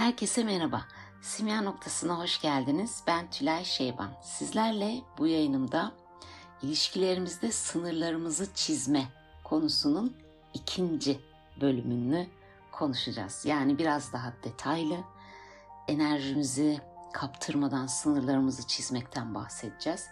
Herkese merhaba. Simya noktasına hoş geldiniz. Ben Tülay Şeyban. Sizlerle bu yayınımda ilişkilerimizde sınırlarımızı çizme konusunun ikinci bölümünü konuşacağız. Yani biraz daha detaylı enerjimizi kaptırmadan sınırlarımızı çizmekten bahsedeceğiz.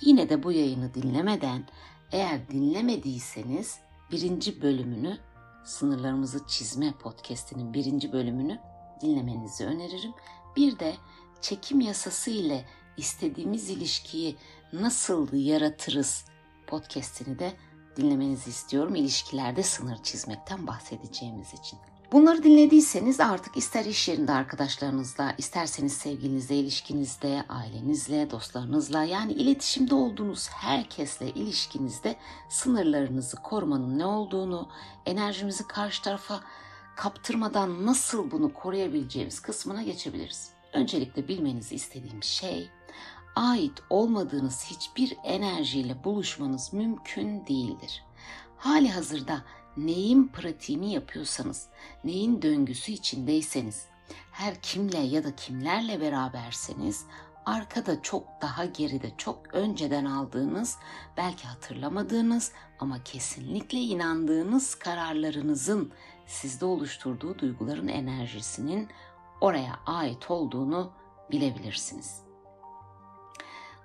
Yine de bu yayını dinlemeden eğer dinlemediyseniz birinci bölümünü sınırlarımızı çizme podcastinin birinci bölümünü dinlemenizi öneririm. Bir de çekim yasası ile istediğimiz ilişkiyi nasıl yaratırız podcastini de dinlemenizi istiyorum. İlişkilerde sınır çizmekten bahsedeceğimiz için. Bunları dinlediyseniz artık ister iş yerinde arkadaşlarınızla, isterseniz sevgilinizle, ilişkinizde, ailenizle, dostlarınızla yani iletişimde olduğunuz herkesle ilişkinizde sınırlarınızı korumanın ne olduğunu, enerjimizi karşı tarafa kaptırmadan nasıl bunu koruyabileceğimiz kısmına geçebiliriz. Öncelikle bilmenizi istediğim şey ait olmadığınız hiçbir enerjiyle buluşmanız mümkün değildir. Hali hazırda neyin pratiğini yapıyorsanız, neyin döngüsü içindeyseniz, her kimle ya da kimlerle beraberseniz arkada çok daha geride, çok önceden aldığınız, belki hatırlamadığınız ama kesinlikle inandığınız kararlarınızın sizde oluşturduğu duyguların enerjisinin oraya ait olduğunu bilebilirsiniz.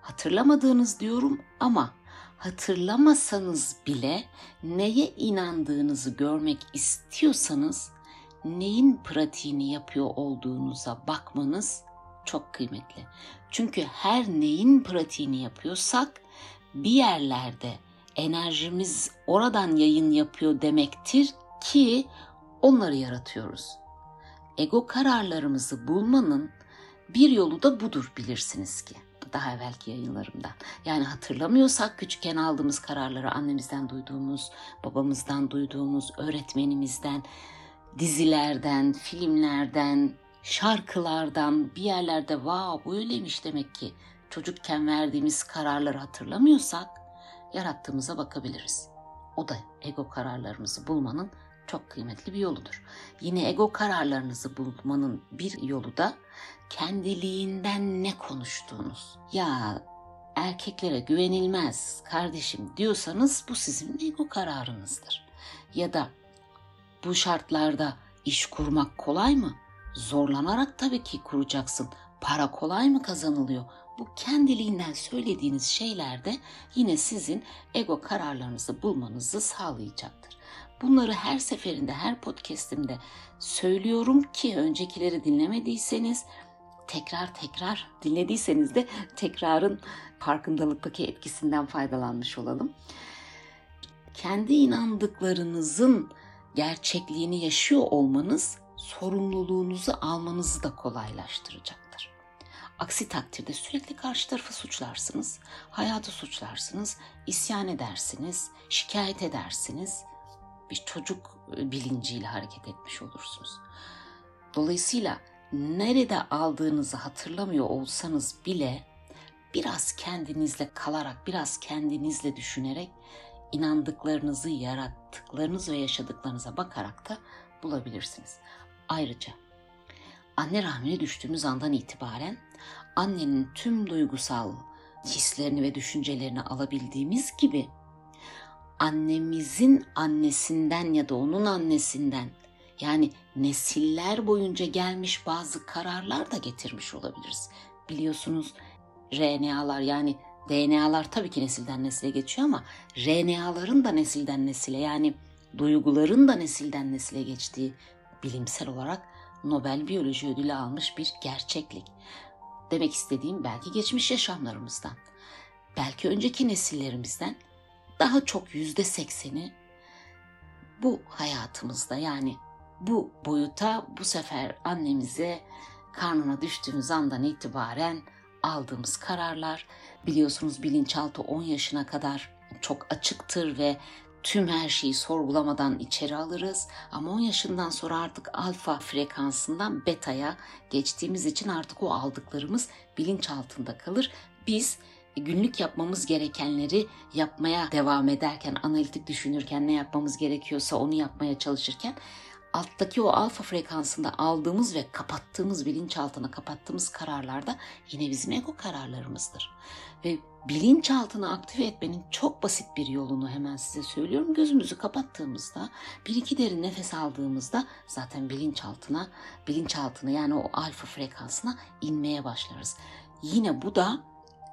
Hatırlamadığınız diyorum ama hatırlamasanız bile neye inandığınızı görmek istiyorsanız neyin pratiğini yapıyor olduğunuza bakmanız çok kıymetli. Çünkü her neyin pratiğini yapıyorsak bir yerlerde enerjimiz oradan yayın yapıyor demektir ki onları yaratıyoruz. Ego kararlarımızı bulmanın bir yolu da budur bilirsiniz ki daha evvelki yayınlarımdan. Yani hatırlamıyorsak küçükken aldığımız kararları annemizden duyduğumuz, babamızdan duyduğumuz, öğretmenimizden, dizilerden, filmlerden, şarkılardan bir yerlerde vav bu öyleymiş demek ki çocukken verdiğimiz kararları hatırlamıyorsak yarattığımıza bakabiliriz. O da ego kararlarımızı bulmanın çok kıymetli bir yoludur. Yine ego kararlarınızı bulmanın bir yolu da kendiliğinden ne konuştuğunuz. Ya erkeklere güvenilmez kardeşim diyorsanız bu sizin ego kararınızdır. Ya da bu şartlarda iş kurmak kolay mı? Zorlanarak tabii ki kuracaksın. Para kolay mı kazanılıyor? Bu kendiliğinden söylediğiniz şeyler de yine sizin ego kararlarınızı bulmanızı sağlayacaktır. Bunları her seferinde, her podcastimde söylüyorum ki öncekileri dinlemediyseniz tekrar tekrar dinlediyseniz de tekrarın farkındalıktaki etkisinden faydalanmış olalım. Kendi inandıklarınızın gerçekliğini yaşıyor olmanız sorumluluğunuzu almanızı da kolaylaştıracaktır. Aksi takdirde sürekli karşı tarafı suçlarsınız, hayatı suçlarsınız, isyan edersiniz, şikayet edersiniz. Bir çocuk bilinciyle hareket etmiş olursunuz. Dolayısıyla nerede aldığınızı hatırlamıyor olsanız bile biraz kendinizle kalarak, biraz kendinizle düşünerek inandıklarınızı, yarattıklarınız ve yaşadıklarınıza bakarak da bulabilirsiniz. Ayrıca anne rahmine düştüğümüz andan itibaren annenin tüm duygusal hislerini ve düşüncelerini alabildiğimiz gibi annemizin annesinden ya da onun annesinden yani nesiller boyunca gelmiş bazı kararlar da getirmiş olabiliriz. Biliyorsunuz RNA'lar yani DNA'lar tabii ki nesilden nesile geçiyor ama RNA'ların da nesilden nesile yani duyguların da nesilden nesile geçtiği bilimsel olarak Nobel Biyoloji Ödülü almış bir gerçeklik. Demek istediğim belki geçmiş yaşamlarımızdan, belki önceki nesillerimizden daha çok yüzde sekseni bu hayatımızda yani bu boyuta bu sefer annemize karnına düştüğümüz andan itibaren aldığımız kararlar biliyorsunuz bilinçaltı 10 yaşına kadar çok açıktır ve tüm her şeyi sorgulamadan içeri alırız. Ama 10 yaşından sonra artık alfa frekansından beta'ya geçtiğimiz için artık o aldıklarımız bilinç altında kalır. Biz günlük yapmamız gerekenleri yapmaya devam ederken, analitik düşünürken ne yapmamız gerekiyorsa onu yapmaya çalışırken alttaki o alfa frekansında aldığımız ve kapattığımız bilinçaltına kapattığımız kararlarda yine bizim ego kararlarımızdır. Ve bilinçaltını aktive etmenin çok basit bir yolunu hemen size söylüyorum. Gözümüzü kapattığımızda bir iki derin nefes aldığımızda zaten bilinçaltına, bilinçaltına yani o alfa frekansına inmeye başlarız. Yine bu da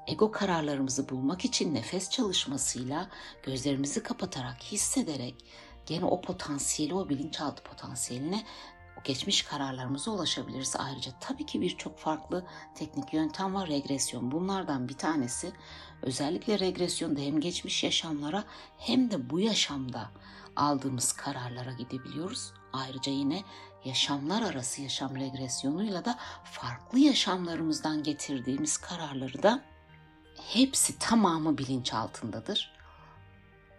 ego kararlarımızı bulmak için nefes çalışmasıyla gözlerimizi kapatarak hissederek gene o potansiyeli, o bilinçaltı potansiyeline o geçmiş kararlarımıza ulaşabiliriz. Ayrıca tabii ki birçok farklı teknik yöntem var. Regresyon bunlardan bir tanesi. Özellikle regresyonda hem geçmiş yaşamlara hem de bu yaşamda aldığımız kararlara gidebiliyoruz. Ayrıca yine yaşamlar arası yaşam regresyonuyla da farklı yaşamlarımızdan getirdiğimiz kararları da hepsi tamamı bilinç altındadır.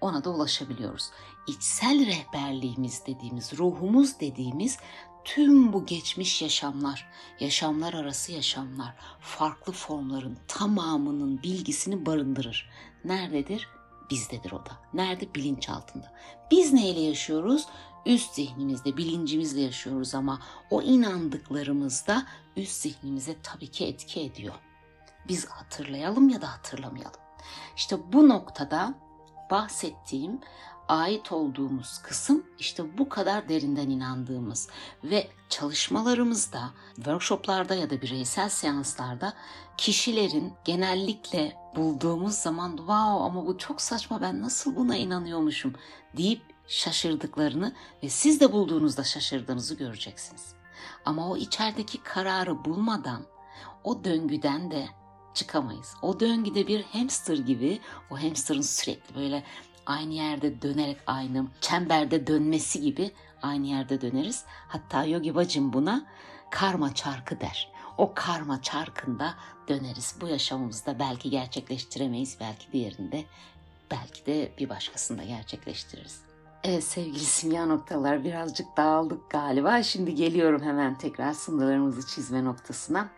Ona da ulaşabiliyoruz. İçsel rehberliğimiz dediğimiz, ruhumuz dediğimiz tüm bu geçmiş yaşamlar, yaşamlar arası yaşamlar, farklı formların tamamının bilgisini barındırır. Nerededir? Bizdedir o da. Nerede? Bilinç altında. Biz neyle yaşıyoruz? Üst zihnimizde, bilincimizle yaşıyoruz ama o inandıklarımız da üst zihnimize tabii ki etki ediyor. Biz hatırlayalım ya da hatırlamayalım. İşte bu noktada bahsettiğim ait olduğumuz kısım işte bu kadar derinden inandığımız ve çalışmalarımızda, workshoplarda ya da bireysel seanslarda kişilerin genellikle bulduğumuz zaman wow ama bu çok saçma ben nasıl buna inanıyormuşum deyip şaşırdıklarını ve siz de bulduğunuzda şaşırdığınızı göreceksiniz. Ama o içerideki kararı bulmadan o döngüden de çıkamayız. O döngüde bir hamster gibi o hamsterın sürekli böyle aynı yerde dönerek aynı çemberde dönmesi gibi aynı yerde döneriz. Hatta Yogi Bacım buna karma çarkı der. O karma çarkında döneriz. Bu yaşamımızda belki gerçekleştiremeyiz, belki diğerinde, belki de bir başkasında gerçekleştiririz. Evet sevgili simya noktalar birazcık dağıldık galiba. Şimdi geliyorum hemen tekrar sınırlarımızı çizme noktasına.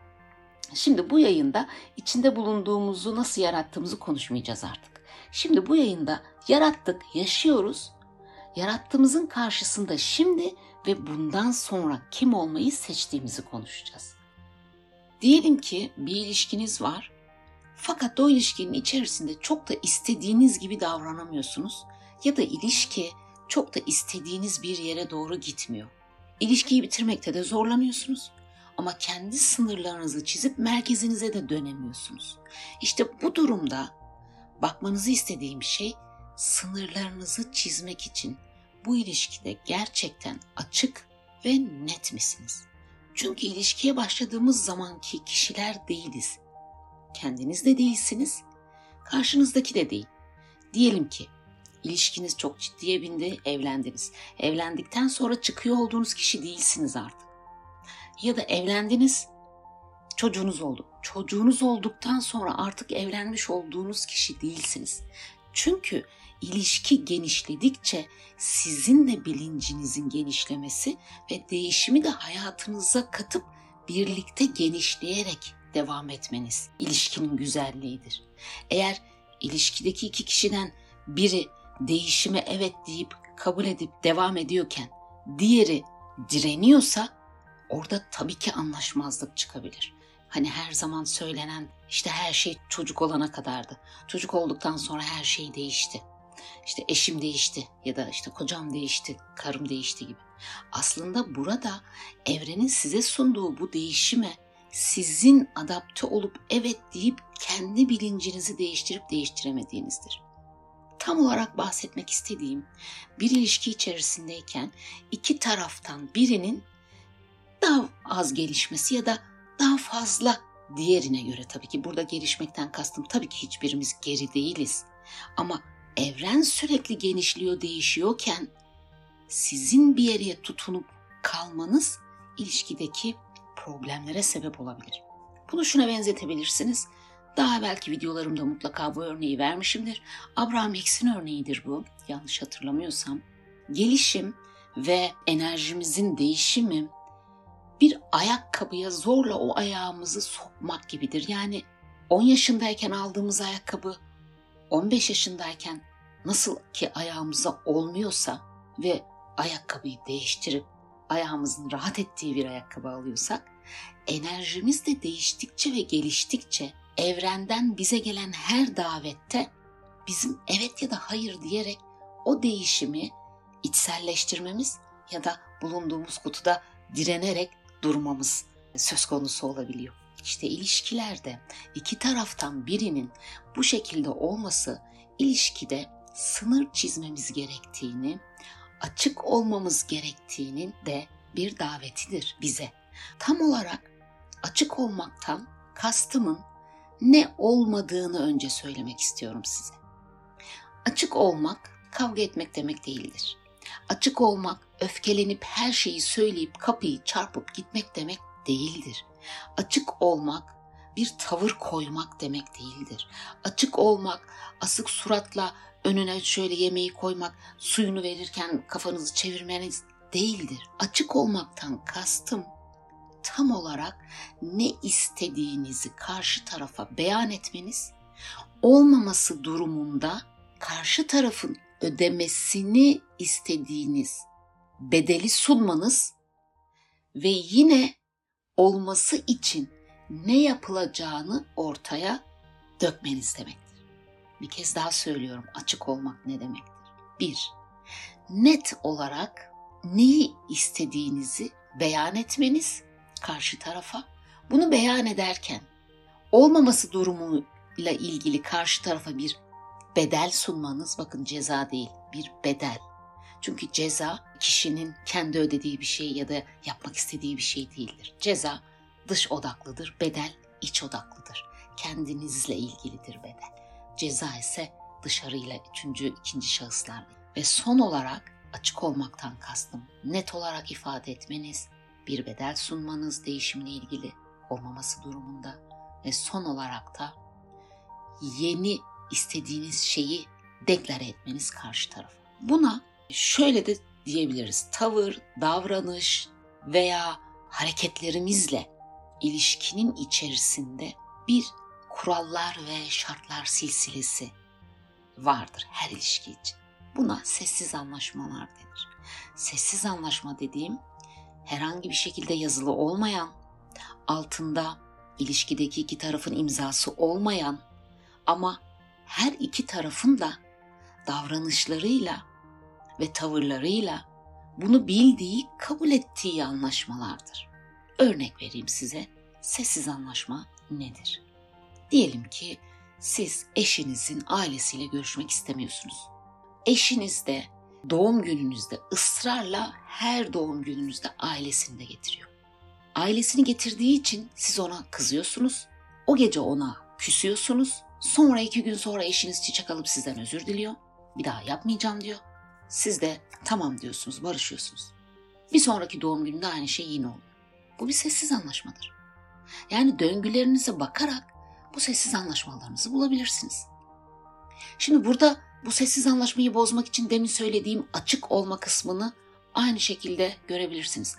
Şimdi bu yayında içinde bulunduğumuzu nasıl yarattığımızı konuşmayacağız artık. Şimdi bu yayında yarattık, yaşıyoruz. Yarattığımızın karşısında şimdi ve bundan sonra kim olmayı seçtiğimizi konuşacağız. Diyelim ki bir ilişkiniz var. Fakat o ilişkinin içerisinde çok da istediğiniz gibi davranamıyorsunuz ya da ilişki çok da istediğiniz bir yere doğru gitmiyor. İlişkiyi bitirmekte de zorlanıyorsunuz ama kendi sınırlarınızı çizip merkezinize de dönemiyorsunuz. İşte bu durumda bakmanızı istediğim şey sınırlarınızı çizmek için bu ilişkide gerçekten açık ve net misiniz? Çünkü ilişkiye başladığımız zamanki kişiler değiliz. Kendiniz de değilsiniz, karşınızdaki de değil. Diyelim ki ilişkiniz çok ciddiye bindi, evlendiniz. Evlendikten sonra çıkıyor olduğunuz kişi değilsiniz artık. Ya da evlendiniz, çocuğunuz oldu. Çocuğunuz olduktan sonra artık evlenmiş olduğunuz kişi değilsiniz. Çünkü ilişki genişledikçe sizin de bilincinizin genişlemesi ve değişimi de hayatınıza katıp birlikte genişleyerek devam etmeniz ilişkinin güzelliğidir. Eğer ilişkideki iki kişiden biri değişime evet deyip kabul edip devam ediyorken diğeri direniyorsa orada tabii ki anlaşmazlık çıkabilir. Hani her zaman söylenen işte her şey çocuk olana kadardı. Çocuk olduktan sonra her şey değişti. İşte eşim değişti ya da işte kocam değişti, karım değişti gibi. Aslında burada evrenin size sunduğu bu değişime sizin adapte olup evet deyip kendi bilincinizi değiştirip değiştiremediğinizdir. Tam olarak bahsetmek istediğim bir ilişki içerisindeyken iki taraftan birinin daha az gelişmesi ya da daha fazla diğerine göre tabii ki burada gelişmekten kastım tabii ki hiçbirimiz geri değiliz. Ama evren sürekli genişliyor, değişiyorken sizin bir yere tutunup kalmanız ilişkideki problemlere sebep olabilir. Bunu şuna benzetebilirsiniz. Daha belki videolarımda mutlaka bu örneği vermişimdir. Abraham Hicks'in örneğidir bu. Yanlış hatırlamıyorsam. Gelişim ve enerjimizin değişimi bir ayakkabıya zorla o ayağımızı sokmak gibidir. Yani 10 yaşındayken aldığımız ayakkabı 15 yaşındayken nasıl ki ayağımıza olmuyorsa ve ayakkabıyı değiştirip ayağımızın rahat ettiği bir ayakkabı alıyorsak, enerjimiz de değiştikçe ve geliştikçe evrenden bize gelen her davette bizim evet ya da hayır diyerek o değişimi içselleştirmemiz ya da bulunduğumuz kutuda direnerek durmamız söz konusu olabiliyor. İşte ilişkilerde iki taraftan birinin bu şekilde olması ilişkide sınır çizmemiz gerektiğini, açık olmamız gerektiğinin de bir davetidir bize. Tam olarak açık olmaktan kastımın ne olmadığını önce söylemek istiyorum size. Açık olmak kavga etmek demek değildir. Açık olmak öfkelenip her şeyi söyleyip kapıyı çarpıp gitmek demek değildir. Açık olmak bir tavır koymak demek değildir. Açık olmak asık suratla önüne şöyle yemeği koymak, suyunu verirken kafanızı çevirmeniz değildir. Açık olmaktan kastım tam olarak ne istediğinizi karşı tarafa beyan etmeniz, olmaması durumunda karşı tarafın ödemesini istediğiniz bedeli sunmanız ve yine olması için ne yapılacağını ortaya dökmeniz demektir. Bir kez daha söylüyorum açık olmak ne demektir? Bir, net olarak neyi istediğinizi beyan etmeniz karşı tarafa. Bunu beyan ederken olmaması durumuyla ilgili karşı tarafa bir bedel sunmanız bakın ceza değil bir bedel. Çünkü ceza kişinin kendi ödediği bir şey ya da yapmak istediği bir şey değildir. Ceza dış odaklıdır, bedel iç odaklıdır. Kendinizle ilgilidir bedel. Ceza ise dışarıyla üçüncü, ikinci şahıslarla. Ve son olarak açık olmaktan kastım net olarak ifade etmeniz, bir bedel sunmanız değişimle ilgili olmaması durumunda ve son olarak da yeni istediğiniz şeyi deklare etmeniz karşı tarafa. Buna şöyle de diyebiliriz. Tavır, davranış veya hareketlerimizle ilişkinin içerisinde bir kurallar ve şartlar silsilesi vardır her ilişki için. Buna sessiz anlaşmalar denir. Sessiz anlaşma dediğim herhangi bir şekilde yazılı olmayan, altında ilişkideki iki tarafın imzası olmayan ama her iki tarafın da davranışlarıyla ve tavırlarıyla bunu bildiği, kabul ettiği anlaşmalardır. Örnek vereyim size. Sessiz anlaşma nedir? Diyelim ki siz eşinizin ailesiyle görüşmek istemiyorsunuz. Eşiniz de doğum gününüzde ısrarla her doğum gününüzde ailesini de getiriyor. Ailesini getirdiği için siz ona kızıyorsunuz. O gece ona küsüyorsunuz. Sonra iki gün sonra eşiniz çiçek alıp sizden özür diliyor. Bir daha yapmayacağım diyor. Siz de tamam diyorsunuz, barışıyorsunuz. Bir sonraki doğum gününde aynı şey yine oluyor. Bu bir sessiz anlaşmadır. Yani döngülerinize bakarak bu sessiz anlaşmalarınızı bulabilirsiniz. Şimdi burada bu sessiz anlaşmayı bozmak için demin söylediğim açık olma kısmını aynı şekilde görebilirsiniz.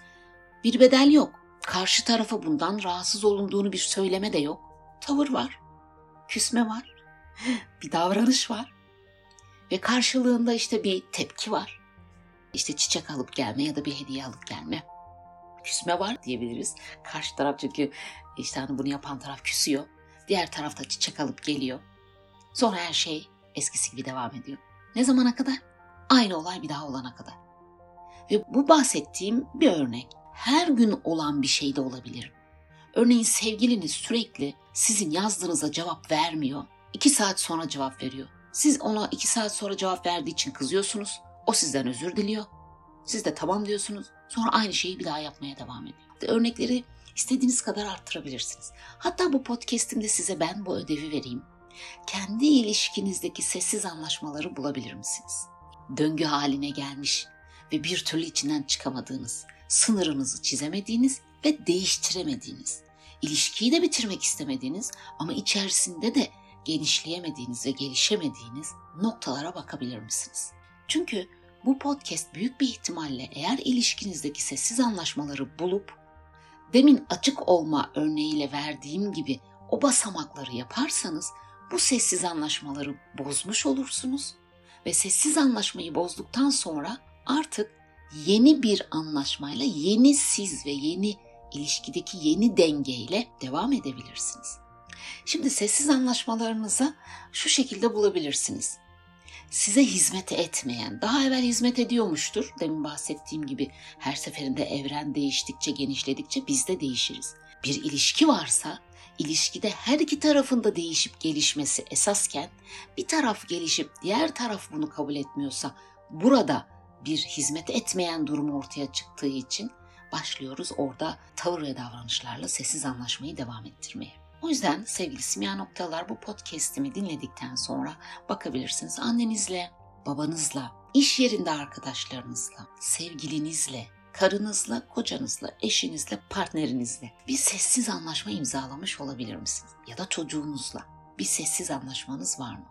Bir bedel yok. Karşı tarafa bundan rahatsız olunduğunu bir söyleme de yok. Tavır var. Küsme var. Bir davranış var. Ve karşılığında işte bir tepki var. İşte çiçek alıp gelme ya da bir hediye alıp gelme. Küsme var diyebiliriz. Karşı taraf çünkü işte hani bunu yapan taraf küsüyor. Diğer tarafta çiçek alıp geliyor. Sonra her şey eskisi gibi devam ediyor. Ne zamana kadar? Aynı olay bir daha olana kadar. Ve bu bahsettiğim bir örnek. Her gün olan bir şey de olabilir. Örneğin sevgiliniz sürekli sizin yazdığınıza cevap vermiyor. İki saat sonra cevap veriyor. Siz ona iki saat sonra cevap verdiği için kızıyorsunuz. O sizden özür diliyor. Siz de tamam diyorsunuz. Sonra aynı şeyi bir daha yapmaya devam ediyor. Örnekleri istediğiniz kadar arttırabilirsiniz. Hatta bu podcast'imde size ben bu ödevi vereyim. Kendi ilişkinizdeki sessiz anlaşmaları bulabilir misiniz? Döngü haline gelmiş ve bir türlü içinden çıkamadığınız, sınırınızı çizemediğiniz ve değiştiremediğiniz, ilişkiyi de bitirmek istemediğiniz ama içerisinde de genişleyemediğiniz ve gelişemediğiniz noktalara bakabilir misiniz? Çünkü bu podcast büyük bir ihtimalle eğer ilişkinizdeki sessiz anlaşmaları bulup demin açık olma örneğiyle verdiğim gibi o basamakları yaparsanız bu sessiz anlaşmaları bozmuş olursunuz ve sessiz anlaşmayı bozduktan sonra artık yeni bir anlaşmayla yeni siz ve yeni ilişkideki yeni dengeyle devam edebilirsiniz. Şimdi sessiz anlaşmalarınızı şu şekilde bulabilirsiniz. Size hizmet etmeyen, daha evvel hizmet ediyormuştur. Demin bahsettiğim gibi her seferinde evren değiştikçe, genişledikçe biz de değişiriz. Bir ilişki varsa ilişkide her iki tarafında değişip gelişmesi esasken bir taraf gelişip diğer taraf bunu kabul etmiyorsa burada bir hizmet etmeyen durum ortaya çıktığı için başlıyoruz orada tavır ve davranışlarla sessiz anlaşmayı devam ettirmeye. O yüzden sevgili simya noktalar bu podcast'imi dinledikten sonra bakabilirsiniz annenizle, babanızla, iş yerinde arkadaşlarınızla, sevgilinizle, karınızla, kocanızla, eşinizle, partnerinizle bir sessiz anlaşma imzalamış olabilir misiniz? Ya da çocuğunuzla bir sessiz anlaşmanız var mı?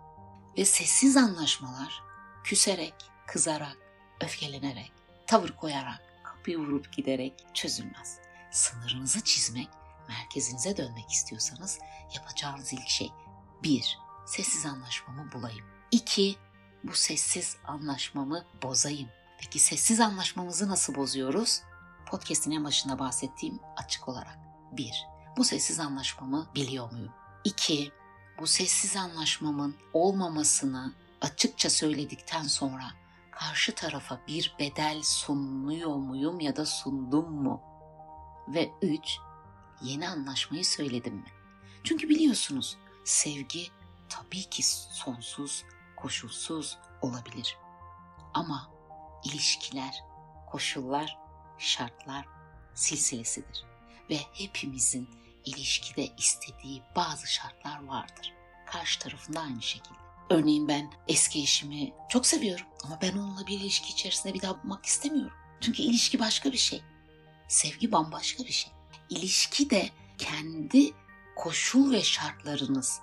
Ve sessiz anlaşmalar küserek, kızarak, öfkelenerek, tavır koyarak, kapıyı vurup giderek çözülmez. Sınırınızı çizmek, merkezinize dönmek istiyorsanız yapacağınız ilk şey bir, sessiz anlaşmamı bulayım. İki, bu sessiz anlaşmamı bozayım. Peki sessiz anlaşmamızı nasıl bozuyoruz? Podcast'in en başında bahsettiğim açık olarak. Bir, bu sessiz anlaşmamı biliyor muyum? İki, bu sessiz anlaşmamın olmamasını açıkça söyledikten sonra karşı tarafa bir bedel sunuyor muyum ya da sundum mu? Ve üç, yeni anlaşmayı söyledim mi? Çünkü biliyorsunuz sevgi tabii ki sonsuz, koşulsuz olabilir. Ama ilişkiler, koşullar, şartlar silsilesidir. Ve hepimizin ilişkide istediği bazı şartlar vardır. Karşı tarafında aynı şekilde. Örneğin ben eski eşimi çok seviyorum ama ben onunla bir ilişki içerisinde bir daha bulmak istemiyorum. Çünkü ilişki başka bir şey. Sevgi bambaşka bir şey. İlişki de kendi koşul ve şartlarınız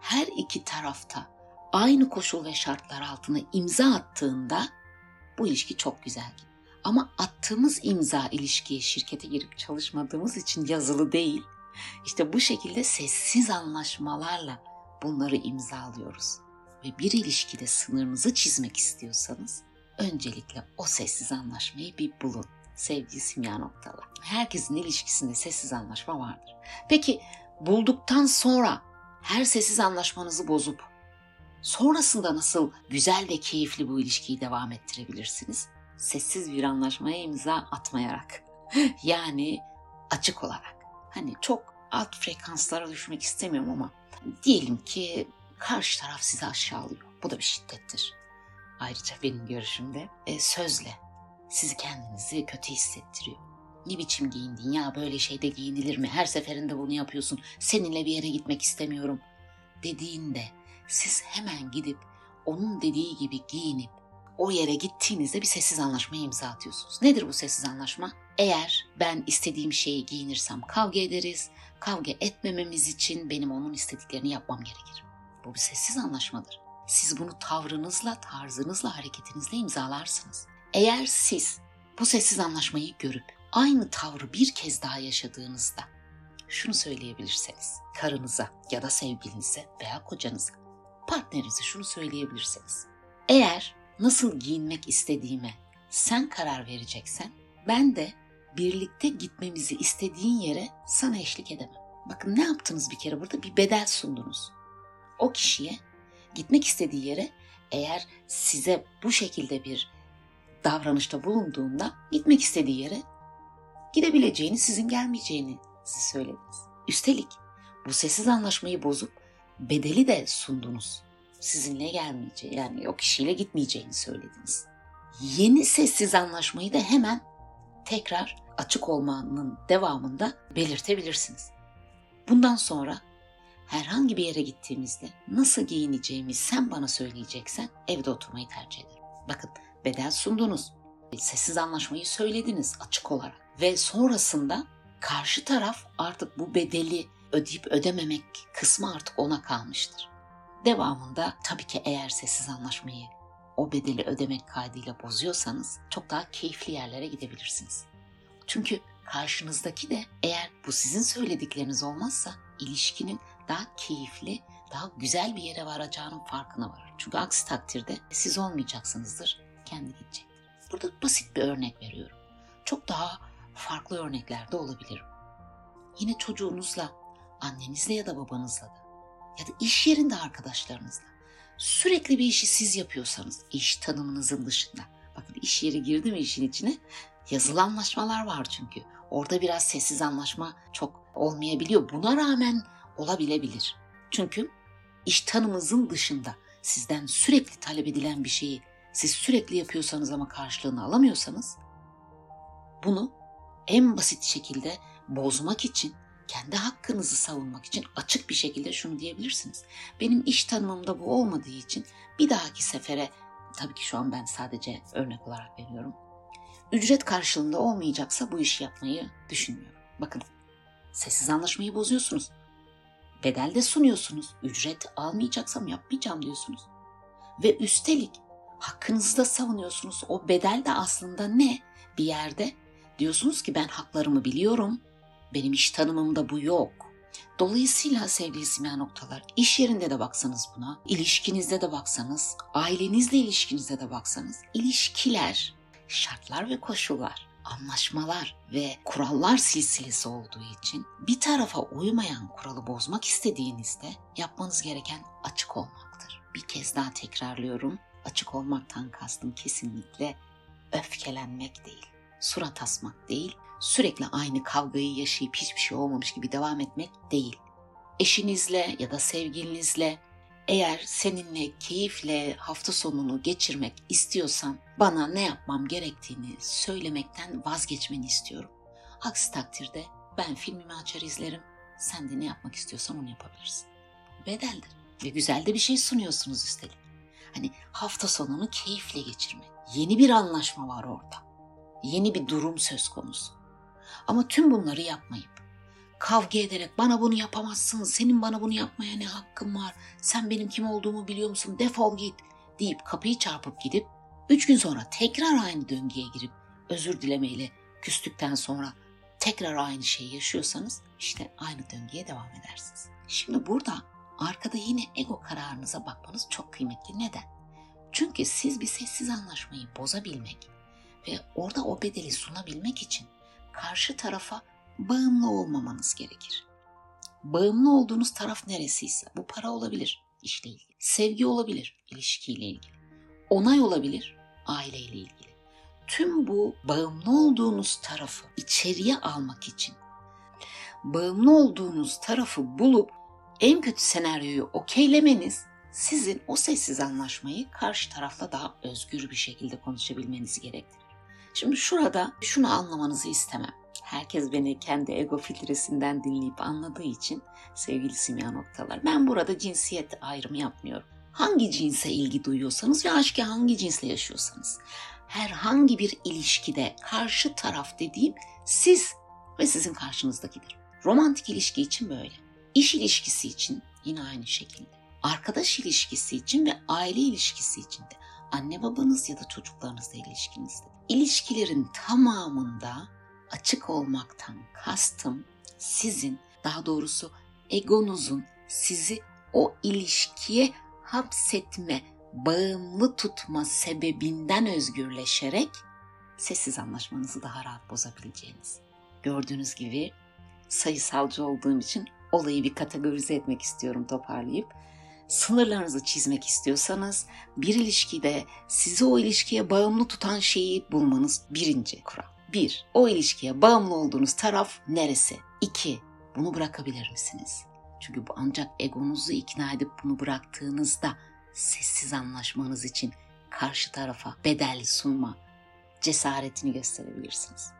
her iki tarafta aynı koşul ve şartlar altına imza attığında bu ilişki çok güzel. Ama attığımız imza ilişkiye şirkete girip çalışmadığımız için yazılı değil. İşte bu şekilde sessiz anlaşmalarla bunları imzalıyoruz. Ve bir ilişkide sınırınızı çizmek istiyorsanız öncelikle o sessiz anlaşmayı bir bulun. Sevgili simya noktalar. Herkesin ilişkisinde sessiz anlaşma vardır. Peki bulduktan sonra her sessiz anlaşmanızı bozup sonrasında nasıl güzel ve keyifli bu ilişkiyi devam ettirebilirsiniz? Sessiz bir anlaşmaya imza atmayarak. yani açık olarak. Hani çok alt frekanslara düşmek istemiyorum ama diyelim ki karşı taraf sizi aşağılıyor. Bu da bir şiddettir. Ayrıca benim görüşümde e, sözle sizi kendinizi kötü hissettiriyor. Ne biçim giyindin ya böyle şeyde giyinilir mi? Her seferinde bunu yapıyorsun. Seninle bir yere gitmek istemiyorum dediğinde siz hemen gidip onun dediği gibi giyinip o yere gittiğinizde bir sessiz anlaşmaya imza atıyorsunuz. Nedir bu sessiz anlaşma? Eğer ben istediğim şeyi giyinirsem kavga ederiz. Kavga etmememiz için benim onun istediklerini yapmam gerekir. Bu bir sessiz anlaşmadır. Siz bunu tavrınızla, tarzınızla, hareketinizle imzalarsınız. Eğer siz bu sessiz anlaşmayı görüp aynı tavrı bir kez daha yaşadığınızda şunu söyleyebilirseniz karınıza ya da sevgilinize veya kocanıza partnerinize şunu söyleyebilirsiniz. Eğer nasıl giyinmek istediğime sen karar vereceksen ben de birlikte gitmemizi istediğin yere sana eşlik edemem. Bakın ne yaptınız bir kere burada bir bedel sundunuz. O kişiye gitmek istediği yere eğer size bu şekilde bir davranışta bulunduğunda gitmek istediği yere gidebileceğini, sizin gelmeyeceğini siz söylediniz. Üstelik bu sessiz anlaşmayı bozup bedeli de sundunuz. Sizinle gelmeyeceği yani o kişiyle gitmeyeceğini söylediniz. Yeni sessiz anlaşmayı da hemen tekrar açık olmanın devamında belirtebilirsiniz. Bundan sonra herhangi bir yere gittiğimizde nasıl giyineceğimi sen bana söyleyeceksen evde oturmayı tercih ederim. Bakın bedel sundunuz. Sessiz anlaşmayı söylediniz açık olarak. Ve sonrasında karşı taraf artık bu bedeli ödeyip ödememek kısmı artık ona kalmıştır. Devamında tabii ki eğer sessiz anlaşmayı o bedeli ödemek kaydıyla bozuyorsanız çok daha keyifli yerlere gidebilirsiniz. Çünkü karşınızdaki de eğer bu sizin söyledikleriniz olmazsa ilişkinin daha keyifli, daha güzel bir yere varacağının farkına varır. Çünkü aksi takdirde siz olmayacaksınızdır, kendi gidecektir. Burada basit bir örnek veriyorum. Çok daha farklı örnekler de olabilir. Yine çocuğunuzla, annenizle ya da babanızla da ya da iş yerinde arkadaşlarınızla sürekli bir işi siz yapıyorsanız iş tanımınızın dışında. Bakın iş yeri girdi mi işin içine? Yazılı anlaşmalar var çünkü. Orada biraz sessiz anlaşma çok olmayabiliyor. Buna rağmen olabilebilir. Çünkü iş tanımınızın dışında sizden sürekli talep edilen bir şeyi siz sürekli yapıyorsanız ama karşılığını alamıyorsanız bunu en basit şekilde bozmak için, kendi hakkınızı savunmak için açık bir şekilde şunu diyebilirsiniz. Benim iş tanımımda bu olmadığı için bir dahaki sefere, tabii ki şu an ben sadece örnek olarak veriyorum. Ücret karşılığında olmayacaksa bu işi yapmayı düşünmüyorum. Bakın, sessiz anlaşmayı bozuyorsunuz. Bedel de sunuyorsunuz. Ücret almayacaksam yapmayacağım diyorsunuz. Ve üstelik hakkınızı da savunuyorsunuz. O bedel de aslında ne? Bir yerde diyorsunuz ki ben haklarımı biliyorum. Benim iş tanımımda bu yok. Dolayısıyla sevgili simya noktalar iş yerinde de baksanız buna, ilişkinizde de baksanız, ailenizle ilişkinizde de baksanız ilişkiler, şartlar ve koşullar, anlaşmalar ve kurallar silsilesi olduğu için bir tarafa uymayan kuralı bozmak istediğinizde yapmanız gereken açık olmaktır. Bir kez daha tekrarlıyorum. Açık olmaktan kastım kesinlikle öfkelenmek değil, surat asmak değil, sürekli aynı kavgayı yaşayıp hiçbir şey olmamış gibi devam etmek değil. Eşinizle ya da sevgilinizle eğer seninle keyifle hafta sonunu geçirmek istiyorsan bana ne yapmam gerektiğini söylemekten vazgeçmeni istiyorum. Aksi takdirde ben filmimi açar izlerim. Sen de ne yapmak istiyorsan onu yapabilirsin. Bedeldir. Ve güzel de bir şey sunuyorsunuz üstelik. Hani hafta sonunu keyifle geçirmek. Yeni bir anlaşma var orada. Yeni bir durum söz konusu. Ama tüm bunları yapmayıp kavga ederek bana bunu yapamazsın, senin bana bunu yapmaya ne hakkın var, sen benim kim olduğumu biliyor musun, defol git deyip kapıyı çarpıp gidip üç gün sonra tekrar aynı döngüye girip özür dilemeyle küstükten sonra tekrar aynı şeyi yaşıyorsanız işte aynı döngüye devam edersiniz. Şimdi burada arkada yine ego kararınıza bakmanız çok kıymetli. Neden? Çünkü siz bir sessiz anlaşmayı bozabilmek ve orada o bedeli sunabilmek için karşı tarafa bağımlı olmamanız gerekir. Bağımlı olduğunuz taraf neresiyse bu para olabilir işle ilgili, sevgi olabilir ilişkiyle ilgili, onay olabilir aileyle ilgili. Tüm bu bağımlı olduğunuz tarafı içeriye almak için bağımlı olduğunuz tarafı bulup en kötü senaryoyu okeylemeniz sizin o sessiz anlaşmayı karşı tarafla daha özgür bir şekilde konuşabilmenizi gerektirir. Şimdi şurada şunu anlamanızı istemem. Herkes beni kendi ego filtresinden dinleyip anladığı için sevgili simya noktalar. Ben burada cinsiyet ayrımı yapmıyorum. Hangi cinse ilgi duyuyorsanız ve aşkı hangi cinsle yaşıyorsanız herhangi bir ilişkide karşı taraf dediğim siz ve sizin karşınızdakidir. Romantik ilişki için böyle. İş ilişkisi için yine aynı şekilde. Arkadaş ilişkisi için ve aile ilişkisi için de. Anne babanız ya da çocuklarınızla ilişkinizde. İlişkilerin tamamında açık olmaktan kastım sizin daha doğrusu egonuzun sizi o ilişkiye hapsetme, bağımlı tutma sebebinden özgürleşerek sessiz anlaşmanızı daha rahat bozabileceğiniz. Gördüğünüz gibi sayısalcı olduğum için olayı bir kategorize etmek istiyorum toparlayıp. Sınırlarınızı çizmek istiyorsanız bir ilişkide sizi o ilişkiye bağımlı tutan şeyi bulmanız birinci kural. Bir, o ilişkiye bağımlı olduğunuz taraf neresi? İki, bunu bırakabilir misiniz? Çünkü bu ancak egonuzu ikna edip bunu bıraktığınızda sessiz anlaşmanız için karşı tarafa bedel sunma cesaretini gösterebilirsiniz.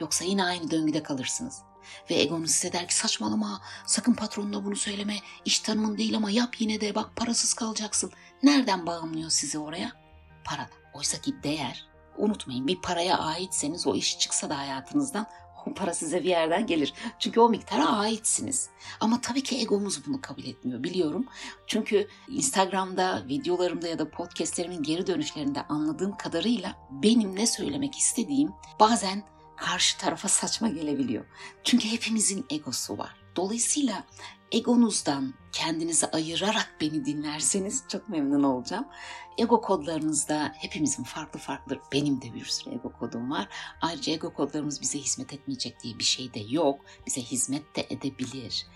Yoksa yine aynı döngüde kalırsınız. Ve egonuz size der ki saçmalama sakın patronuna bunu söyleme iş tanımın değil ama yap yine de bak parasız kalacaksın. Nereden bağımlıyor sizi oraya? Parada. Oysa ki değer unutmayın bir paraya aitseniz o iş çıksa da hayatınızdan o para size bir yerden gelir. Çünkü o miktara aitsiniz. Ama tabii ki egomuz bunu kabul etmiyor biliyorum. Çünkü Instagram'da, videolarımda ya da podcastlerimin geri dönüşlerinde anladığım kadarıyla benim ne söylemek istediğim bazen karşı tarafa saçma gelebiliyor. Çünkü hepimizin egosu var. Dolayısıyla egonuzdan kendinizi ayırarak beni dinlerseniz çok memnun olacağım. Ego kodlarınızda hepimizin farklı farklı, benim de bir sürü ego kodum var. Ayrıca ego kodlarımız bize hizmet etmeyecek diye bir şey de yok. Bize hizmet de edebilir.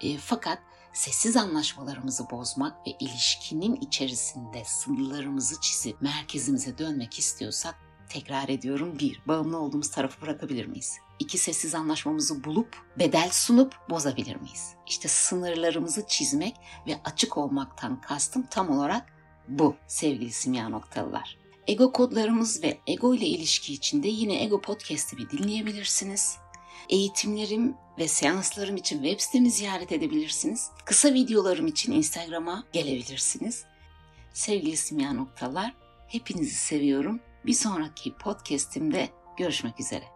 E, fakat sessiz anlaşmalarımızı bozmak ve ilişkinin içerisinde sınırlarımızı çizip merkezimize dönmek istiyorsak tekrar ediyorum bir, bağımlı olduğumuz tarafı bırakabilir miyiz? İki sessiz anlaşmamızı bulup bedel sunup bozabilir miyiz? İşte sınırlarımızı çizmek ve açık olmaktan kastım tam olarak bu sevgili simya noktalılar. Ego kodlarımız ve ego ile ilişki içinde yine Ego Podcast'i bir dinleyebilirsiniz. Eğitimlerim ve seanslarım için web sitemi ziyaret edebilirsiniz. Kısa videolarım için Instagram'a gelebilirsiniz. Sevgili simya noktalar, hepinizi seviyorum. Bir sonraki podcast'imde görüşmek üzere.